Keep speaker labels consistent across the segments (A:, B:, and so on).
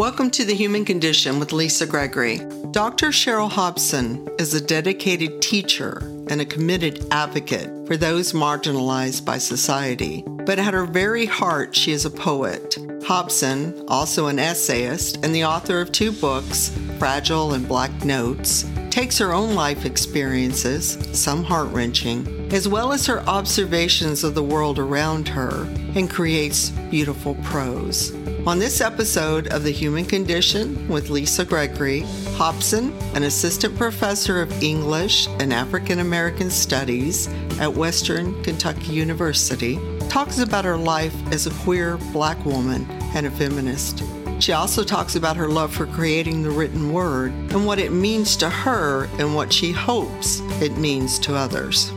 A: Welcome to The Human Condition with Lisa Gregory. Dr. Cheryl Hopson is a dedicated teacher and a committed advocate for those marginalized by society. But at her very heart, she is a poet. Hopson, also an essayist and the author of two books, Fragile and Black Notes, takes her own life experiences, some heart wrenching, as well as her observations of the world around her, and creates beautiful prose. On this episode of The Human Condition with Lisa Gregory, Hopson, an assistant professor of English and African American Studies at Western Kentucky University, talks about her life as a queer black woman and a feminist. She also talks about her love for creating the written word and what it means to her and what she hopes it means to others.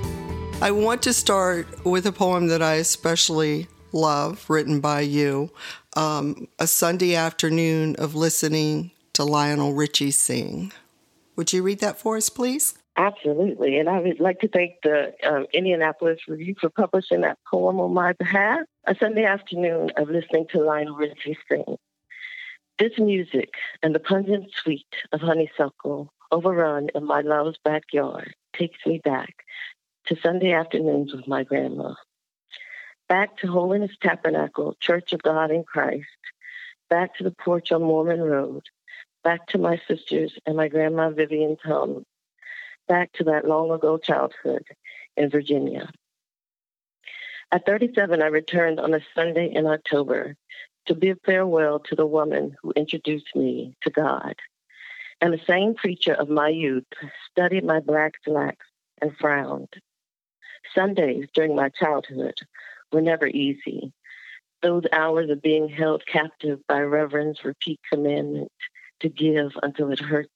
A: I want to start with a poem that I especially love, written by you um, A Sunday Afternoon of Listening to Lionel Richie Sing. Would you read that for us, please?
B: Absolutely. And I would like to thank the um, Indianapolis Review for publishing that poem on my behalf. A Sunday afternoon of listening to Lionel Richie sing. This music and the pungent sweet of honeysuckle overrun in my love's backyard takes me back to Sunday afternoons with my grandma. Back to Holiness Tabernacle, Church of God in Christ, back to the porch on Mormon Road, back to my sisters and my grandma Vivian's home, back to that long ago childhood in Virginia. At 37, I returned on a Sunday in October to bid farewell to the woman who introduced me to God. And the same preacher of my youth studied my black slacks and frowned. Sundays during my childhood were never easy. Those hours of being held captive by reverend's repeat commandment to give until it hurts.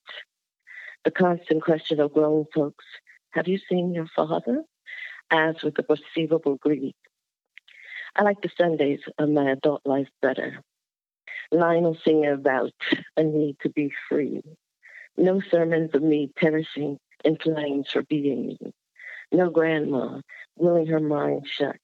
B: The constant question of grown folks, have you seen your father? Asked with a perceivable greed. I like the Sundays of my adult life better. Lionel singing about a need to be free. No sermons of me perishing in flames for being me. No grandma willing her mind shut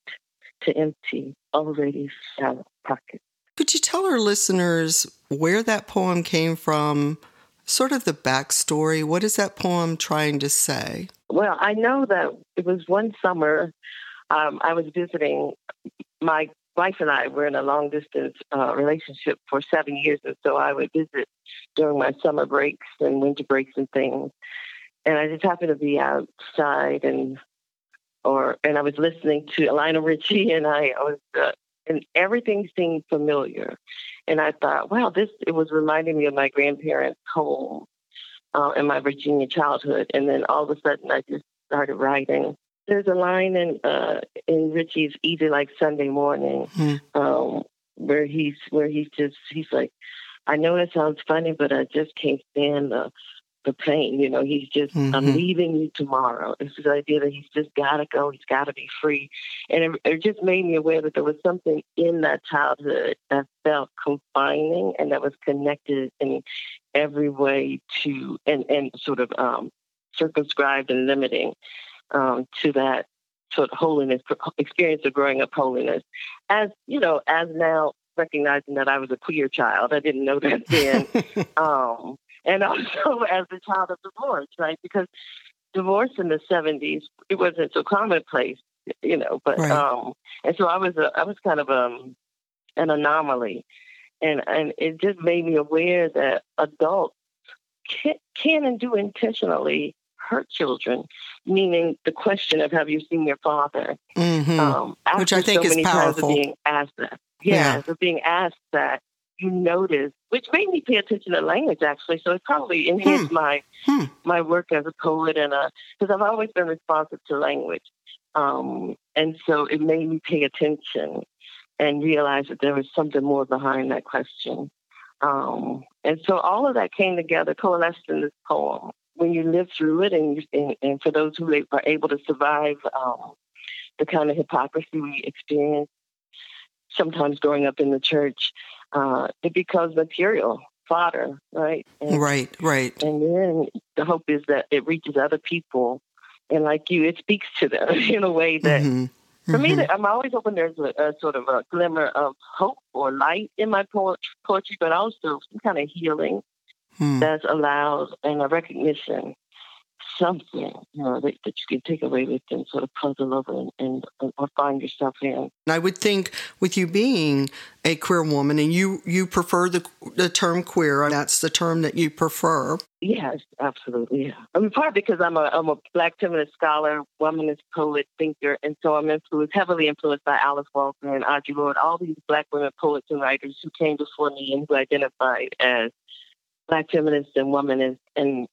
B: to empty already shallow pockets.
A: Could you tell our listeners where that poem came from? Sort of the backstory. What is that poem trying to say?
B: Well, I know that it was one summer um, I was visiting. My wife and I were in a long distance uh, relationship for seven years, and so I would visit during my summer breaks and winter breaks and things. And I just happened to be outside and or and I was listening to Lionel Richie, and I, I was uh, and everything seemed familiar, and I thought, wow, this it was reminding me of my grandparents' home uh, in my Virginia childhood, and then all of a sudden I just started writing. There's a line in uh, in Richie's "Easy Like Sunday Morning" hmm. um, where he's where he's just he's like, I know it sounds funny, but I just can't stand the the pain. You know, he's just, mm-hmm. I'm leaving you tomorrow. It's this idea that he's just got to go, he's got to be free. And it, it, just made me aware that there was something in that childhood that felt confining and that was connected in every way to, and, and sort of um, circumscribed and limiting um, to that sort of holiness, experience of growing up holiness. As, you know, as now recognizing that I was a queer child, I didn't know that then. um, and also as a child of divorce, right? Because divorce in the 70s, it wasn't so commonplace, you know, but, right. um, and so I was, a, I was kind of, um, an anomaly. And, and it just made me aware that adults can, can and do intentionally hurt children, meaning the question of have you seen your father?
A: Mm-hmm. Um, Which I think
B: so
A: is powerful.
B: being asked that. Yeah, yeah. being asked that, you notice, which made me pay attention to language actually. So it probably enhanced hmm. my hmm. my work as a poet and a because I've always been responsive to language, um, and so it made me pay attention and realize that there was something more behind that question. Um, and so all of that came together, coalesced in this poem. When you live through it, and, and, and for those who are able to survive um, the kind of hypocrisy we experience sometimes growing up in the church, uh, it becomes material fodder, right?
A: And, right, right.
B: And then the hope is that it reaches other people, and like you, it speaks to them in a way that mm-hmm. For mm-hmm. me, I'm always hoping there's a, a, sort of a glimmer of hope or light in my poetry, but also some kind of healing hmm. that's allowed and a recognition something, you know, that, that you can take away with and sort of puzzle over and, and, or find yourself in.
A: I would think with you being a queer woman and you, you prefer the, the term queer, that's the term that you prefer.
B: Yes, absolutely. Yeah. I mean, part because I'm a, I'm a black feminist scholar, womanist poet, thinker, and so I'm influenced, heavily influenced by Alice Walker and Audre Lorde, all these black women poets and writers who came before me and who identified as black feminists and womanists and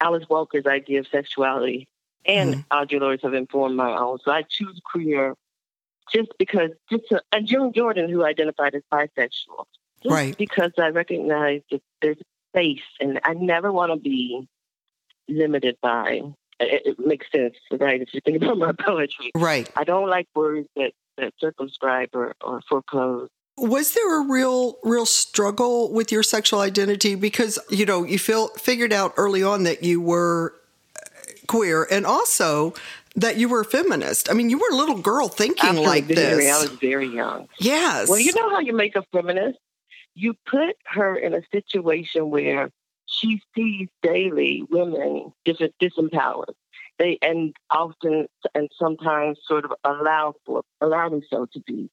B: Alice Walker's idea of sexuality and mm-hmm. Audre Lorde's have informed my own. So I choose queer just because, just to, and June Jordan, who identified as bisexual, just
A: right.
B: because I recognize that there's space, and I never want to be limited by. It, it, makes sense, right? If you think about my poetry,
A: right?
B: I don't like words that that circumscribe or, or foreclose
A: was there a real real struggle with your sexual identity because you know you feel figured out early on that you were uh, queer and also that you were a feminist. I mean, you were a little girl thinking
B: Absolutely
A: like this.
B: I was very young.
A: Yes.
B: Well, you know how you make a feminist? You put her in a situation where she sees daily women dis- disempowered. They and often and sometimes sort of allow for allow themselves to be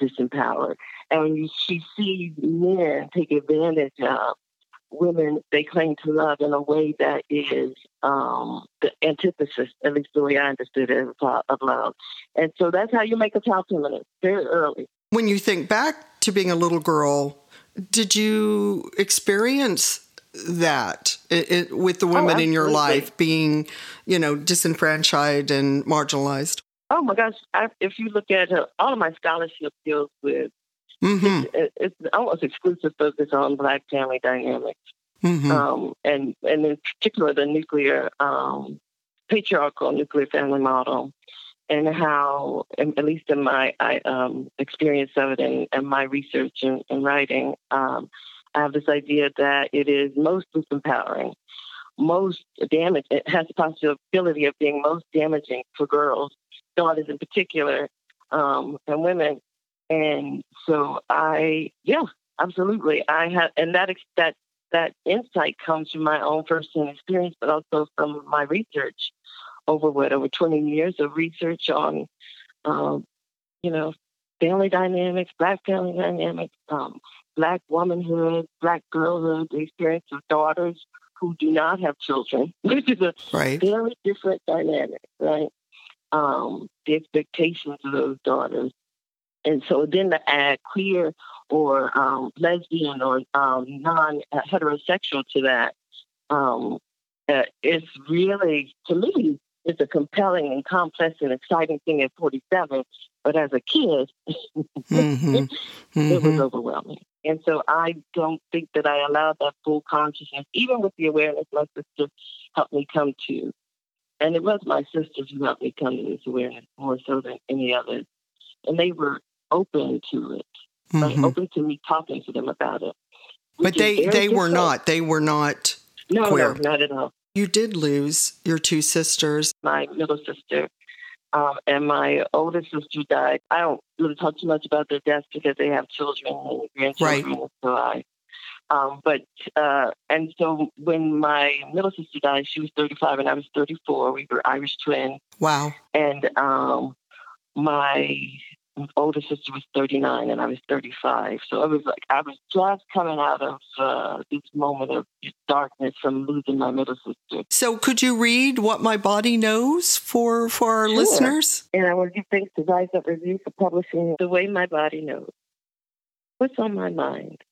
B: disempowered. And she sees men take advantage of women they claim to love in a way that is um, the antithesis, at least the way I understood it, of love. And so that's how you make a child feminist very early.
A: When you think back to being a little girl, did you experience that it, it, with the women oh, in your life being, you know, disenfranchised and marginalized?
B: Oh my gosh! I, if you look at uh, all of my scholarship deals with mm-hmm. it's, it's, almost exclusive focus on Black family dynamics, mm-hmm. um, and and in particular the nuclear um, patriarchal nuclear family model, and how, at least in my I, um, experience of it and, and my research and, and writing, um, I have this idea that it is most disempowering most damage it has the possibility of being most damaging for girls daughters in particular, um, and women. And so I, yeah, absolutely. I have, and that that that insight comes from my own personal experience, but also from my research over what over 20 years of research on, um, you know, family dynamics, black family dynamics, um, black womanhood, black girlhood, the experience of daughters who do not have children, which is a
A: right.
B: very different dynamic, right? Um, the expectations of those daughters. And so then to add queer or um, lesbian or um, non heterosexual to that, um, uh, it's really, to me, it's a compelling and complex and exciting thing at 47. But as a kid, mm-hmm. Mm-hmm. it was mm-hmm. overwhelming. And so I don't think that I allowed that full consciousness, even with the awareness my sister helped me come to. And it was my sisters who helped me come to this awareness more so than any others. And they were open to it, mm-hmm. right? open to me talking to them about it.
A: But they, they were not. They were not
B: no,
A: queer.
B: No, not at all.
A: You did lose your two sisters.
B: My middle sister um, and my oldest sister died. I don't really talk too much about their deaths because they have children and grandchildren. Right. So I um, but uh, and so when my middle sister died, she was 35 and I was 34. We were Irish twins.
A: Wow.
B: And um, my older sister was 39 and I was 35. So I was like I was just coming out of uh, this moment of darkness from losing my middle sister.
A: So could you read what my body knows for for our
B: sure.
A: listeners?
B: And I want to give thanks to Rise Up Review for publishing The Way My Body Knows. What's on my mind?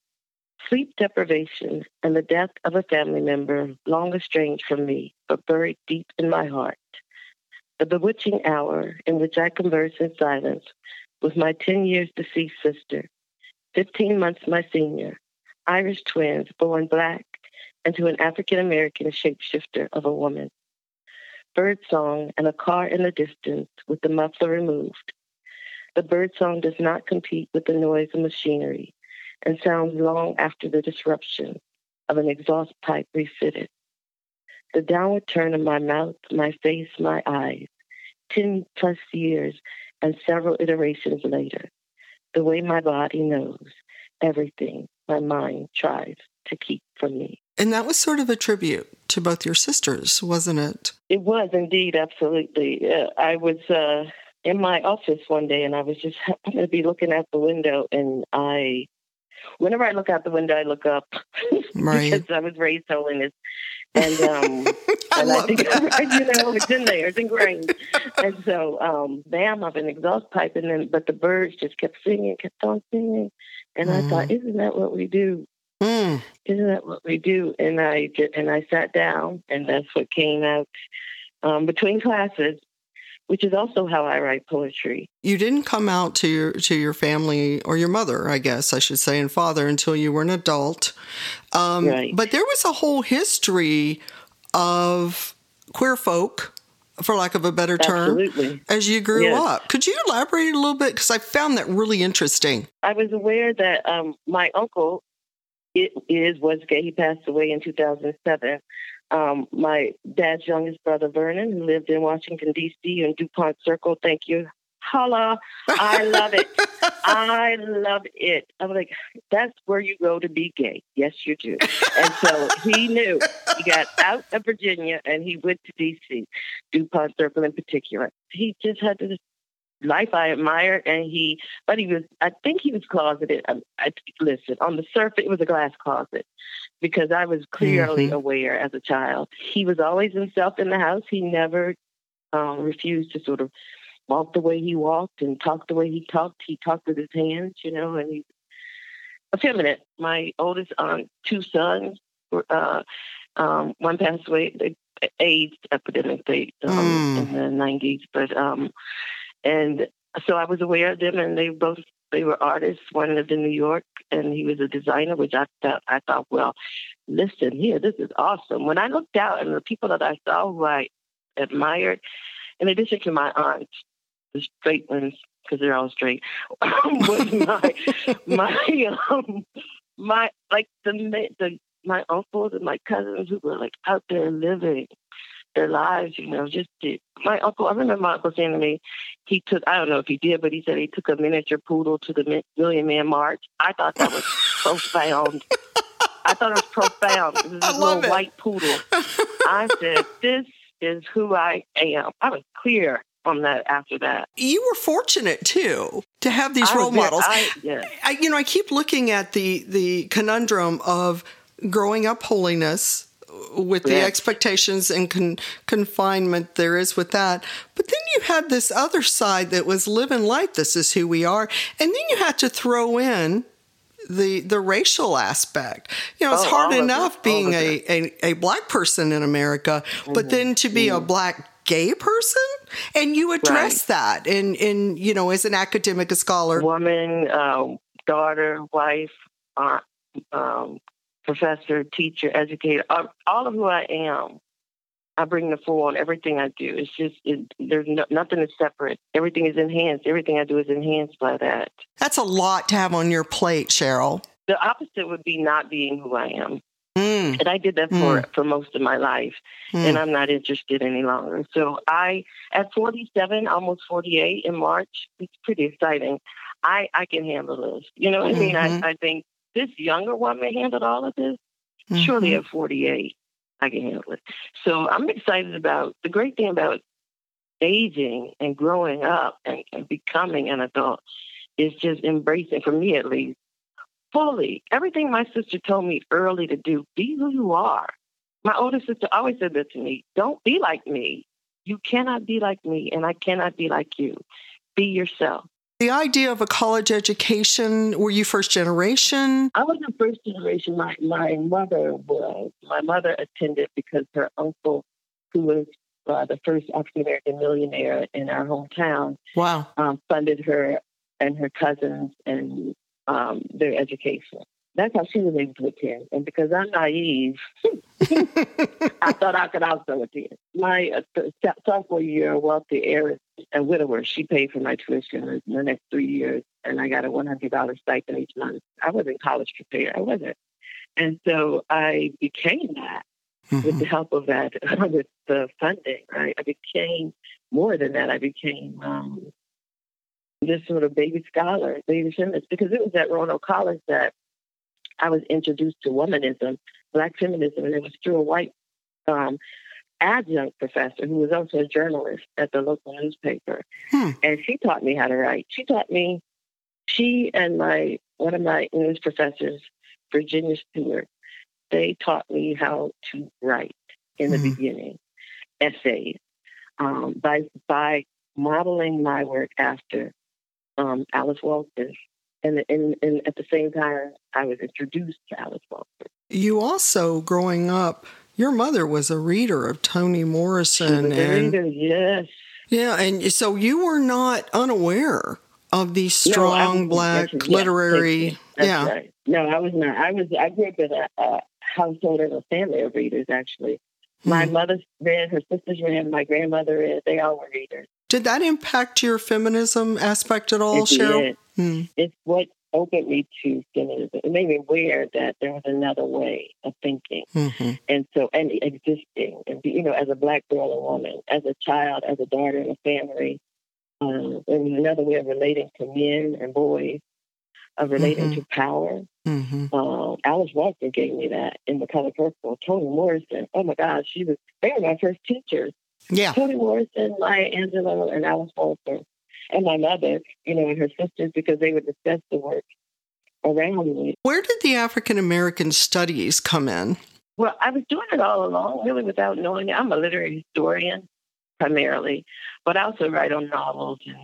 B: Sleep deprivation, and the death of a family member long estranged from me, but buried deep in my heart. The bewitching hour in which I converse in silence with my 10 years deceased sister, 15 months my senior, Irish twins born black into an African American shapeshifter of a woman. Bird song and a car in the distance with the muffler removed. The bird song does not compete with the noise of machinery and sounds long after the disruption of an exhaust pipe refitted. The downward turn of my mouth, my face, my eyes, 10 plus years And several iterations later, the way my body knows everything my mind tries to keep from me.
A: And that was sort of a tribute to both your sisters, wasn't it?
B: It was indeed, absolutely. Uh, I was uh, in my office one day and I was just happened to be looking out the window and I whenever I look out the window I look up
A: right.
B: because I was raised holiness. And um
A: I
B: and I think
A: that.
B: you know it's in there, it's ingrained. and so um bam up an exhaust pipe and then but the birds just kept singing, kept on singing. And I thought, isn't that what we do?
A: Mm.
B: Isn't that what we do? And I and I sat down and that's what came out um, between classes which is also how I write poetry.
A: You didn't come out to your to your family or your mother, I guess I should say, and father until you were an adult. Um,
B: Right.
A: But there was a whole history of queer folk, for lack of a better term,
B: Absolutely.
A: as you grew
B: Yes.
A: up. Could you elaborate a little bit? Because I found that really interesting.
B: I was aware that um, my uncle it is was gay. He passed away in 2007. Um, my dad's youngest brother, Vernon, who lived in Washington, D.C. in DuPont Circle. Thank you. Holla. I love it. I love it. I'm like, that's where you go to be gay. Yes, you do. And so he knew. He got out of Virginia and he went to D.C., DuPont Circle in particular. He just had this life I admired, and he, but he was, I think he was closeted. I, I, listen, on the surface, it was a glass closet because I was clearly
A: Mhm.
B: aware as a child. He was always himself in the house. He never um, refused to sort of walk the way he walked and talk the way he talked. He talked with his hands, you know, and he's effeminate. My oldest aunt, two sons, uh, um, one passed away, the AIDS epidemic they, um,
A: Mm.
B: in the 90s, but, um, and so I was aware of them and they both, they were artists. One lived in New York and he was a designer, which I thought, I thought, well, listen here, this is awesome. When I looked out and the people that I saw who I admired, in addition to my aunt, the straight ones, because they're all straight, was my my um my like the the my uncles and my cousins who were like out there living their lives, you know, just to, my uncle. I remember my uncle saying to me, he took I don't know if he did, but he said he took a miniature poodle to the Million Man March. I thought that was profound. I thought it was profound. It was
A: I
B: a little
A: it.
B: white poodle. I said, "This is who I am." I was clear on that after that.
A: You were fortunate too to have these
B: I
A: role
B: there-
A: models.
B: I, yeah.
A: I, you know, I keep looking at the the conundrum of growing up holiness with the expectations and con- confinement there is with that. But then you had this other side that was living life. This is who we are, and then you had to throw in the the racial aspect. You know, it's
B: Oh,
A: hard enough being a, a a black person in America, but
B: Mm-hmm.
A: then to be a black gay person and you address that in in you know as an academic a scholar
B: woman, uh, daughter, wife, aunt, um, professor, teacher, educator, all, of who I am. I bring the full on everything I do. It's just it, there's no, nothing is separate. Everything is enhanced. Everything I do is enhanced by that.
A: That's a lot to have on your plate, Cheryl.
B: The opposite would be not being who I am,
A: Mm,
B: and I did that for for most of my life.
A: mm.
B: and I'm not interested any longer. So I, at 47, almost 48 in March, it's pretty exciting. I I can handle this. You know what I mean? I, I think this younger woman handled all of this. Surely
A: Mhm.
B: at 48, I can handle it. So I'm excited about the great thing about aging and growing up and, and becoming an adult is just embracing, for me at least, fully everything my sister told me early to do. Be who you are. My older sister always said that to me. Don't be like me. You cannot be like me, and I cannot be like you. Be yourself.
A: The idea of a college education, were you first generation?
B: I was the first generation. My my mother was. My mother attended because her uncle, who was uh, the first African American millionaire in our hometown,
A: Wow.
B: um, funded her and her cousins and um, their education. That's how she was able to attend. And because I'm naive, I thought I could also attend. My uh, sophomore year, wealthy and widower, she paid for my tuition in the next three years, and I got a $100 stipend each month. I wasn't college prepared. I wasn't. And so I became that with the help of that, with the funding, right? I became more than that. I became um, this sort of baby scholar, baby feminist, because it was at Roanoke College that I was introduced to womanism, black feminism, and it was through a white um, adjunct professor who was also a journalist at the local newspaper. Hmm. And she taught me how to write. She taught me, she and my one of my English professors, Virginia Stewart, they taught me how to write in the hmm. beginning, essays, um, by by modeling my work after um, Alice Walker. And, and, and at the same time, I was introduced to Alice Walker.
A: You also, growing up, your mother was a reader of Toni Morrison.
B: and, reader, yes.
A: Yeah, and so you were not unaware of these strong no, black literary.
B: yeah. Right. No, I was not. I was. I grew up in a, a household and a family of readers. Actually, my mm. mother read, her sisters read, my grandmother read. They all were readers.
A: Did that impact your feminism aspect at all,
B: it
A: Cheryl?
B: Did. Mm. It's what opened me to feminism. It made me aware that there was another way of thinking, mm-hmm. and so and existing, and you know, as a black girl or woman, as a child, as a daughter in a family, um, there was another way of relating to men and boys, of relating mm-hmm. to power. Mm-hmm. Um, Alice walker gave me that in the color purple. Toni Morrison, oh my god she was they were my first teachers.
A: Yeah,
B: Toni Morrison, Maya Angelou, and Alice Walker and my mother, you know, and her sisters because they would discuss the work around me.
A: Where did the African American studies come in?
B: Well, I was doing it all along, really without knowing it. I'm a literary historian primarily, but I also write on novels and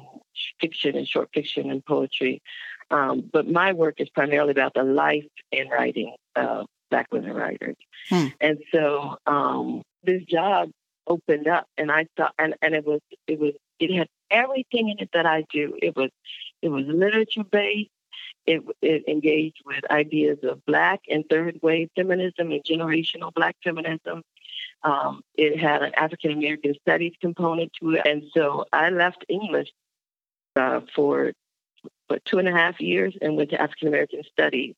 B: fiction and short fiction and poetry. Um, but my work is primarily about the life and writing of Black women writers. Hmm. And so um, this job opened up, and I thought, and, and it was it was it had everything in it that I do. It was it was literature based. It, it engaged with ideas of Black and third wave feminism and generational Black feminism. Um, it had an African American studies component to it, and so I left English uh, for but two and a half years and went to African American studies.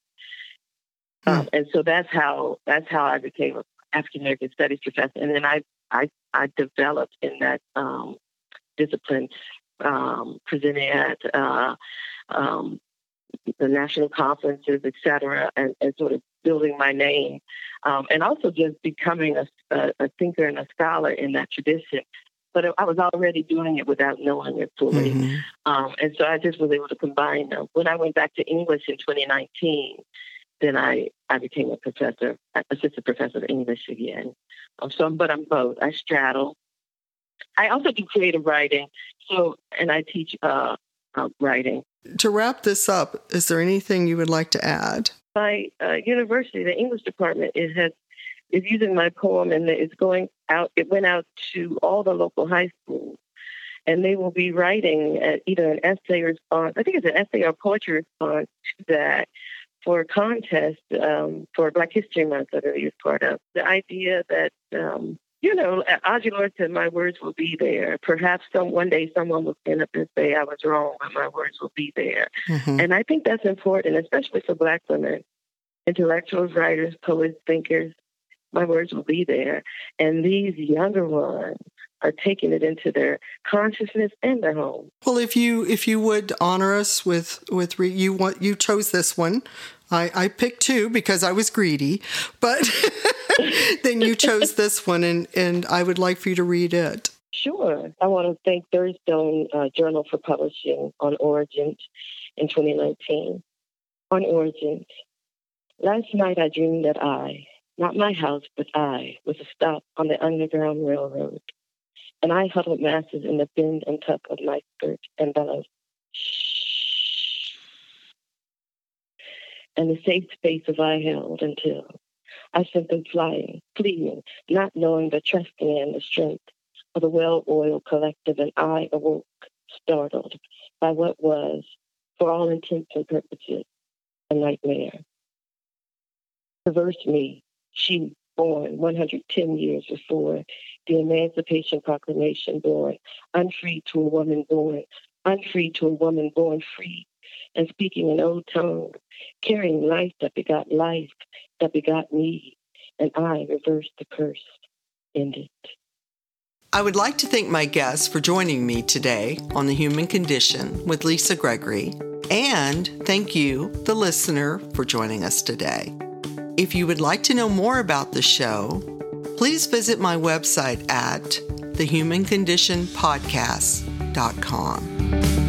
B: Hmm. Um, and so that's how that's how I became an African American studies professor. And then I I I developed in that um, discipline, um, presenting at uh, um, the national conferences, et cetera, and, and, sort of building my name, um, and also just becoming a, a, a, thinker and a scholar in that tradition. But I was already doing it without knowing it fully, mm-hmm. Um, and so I just was able to combine them. When I went back to English in 2019, then I, I became a professor, assistant professor of English again. Um, so, but I'm both. I straddle. I also do creative writing. So, and I teach uh, uh, writing.
A: To wrap this up, is there anything you would like to add?
B: My uh, university, the English department, it has is using my poem, and it's going out. It went out to all the local high schools, and they will be writing either an essay response. I think it's an essay or poetry response to that for a contest um, for Black History Month that I was part of. The idea that, um, know, Audre Lorde said, my words will be there. Perhaps some one day someone will stand up and say I was wrong, but my words will be there. Mm-hmm. And I think that's important, especially for Black women, intellectuals, writers, poets, thinkers. My words will be there. And these younger ones are taking it into their consciousness and their home.
A: Well, if you if you would honor us with with re, you want you chose this one, I, I picked two because I was greedy, but then you chose this one, and, and I would like for you to read it.
B: Sure. I want to thank Third Stone uh, Journal for publishing on Origins in 2019. On Origins. Last night I dreamed that I, not my house, but I, was a stop on the Underground Railroad. And I huddled masses in the bend and tuck of my skirt and bellowed, and the safe space of I held until I sent them flying, fleeing, not knowing the trusting and the strength of the well-oiled collective, and I awoke, startled by what was, for all intents and purposes, a nightmare. Perverse me, she born 110 years before the Emancipation Proclamation born, unfree to a woman born, unfree to a woman born free and speaking in old tongue, carrying life that begot life that begot me, and I reversed the curse, ended.
A: I would like to thank my guests for joining me today on The Human Condition with Lisa Gregory, and thank you, the listener, for joining us today. If you would like to know more about the show, please visit my website at thehumanconditionpodcast.com.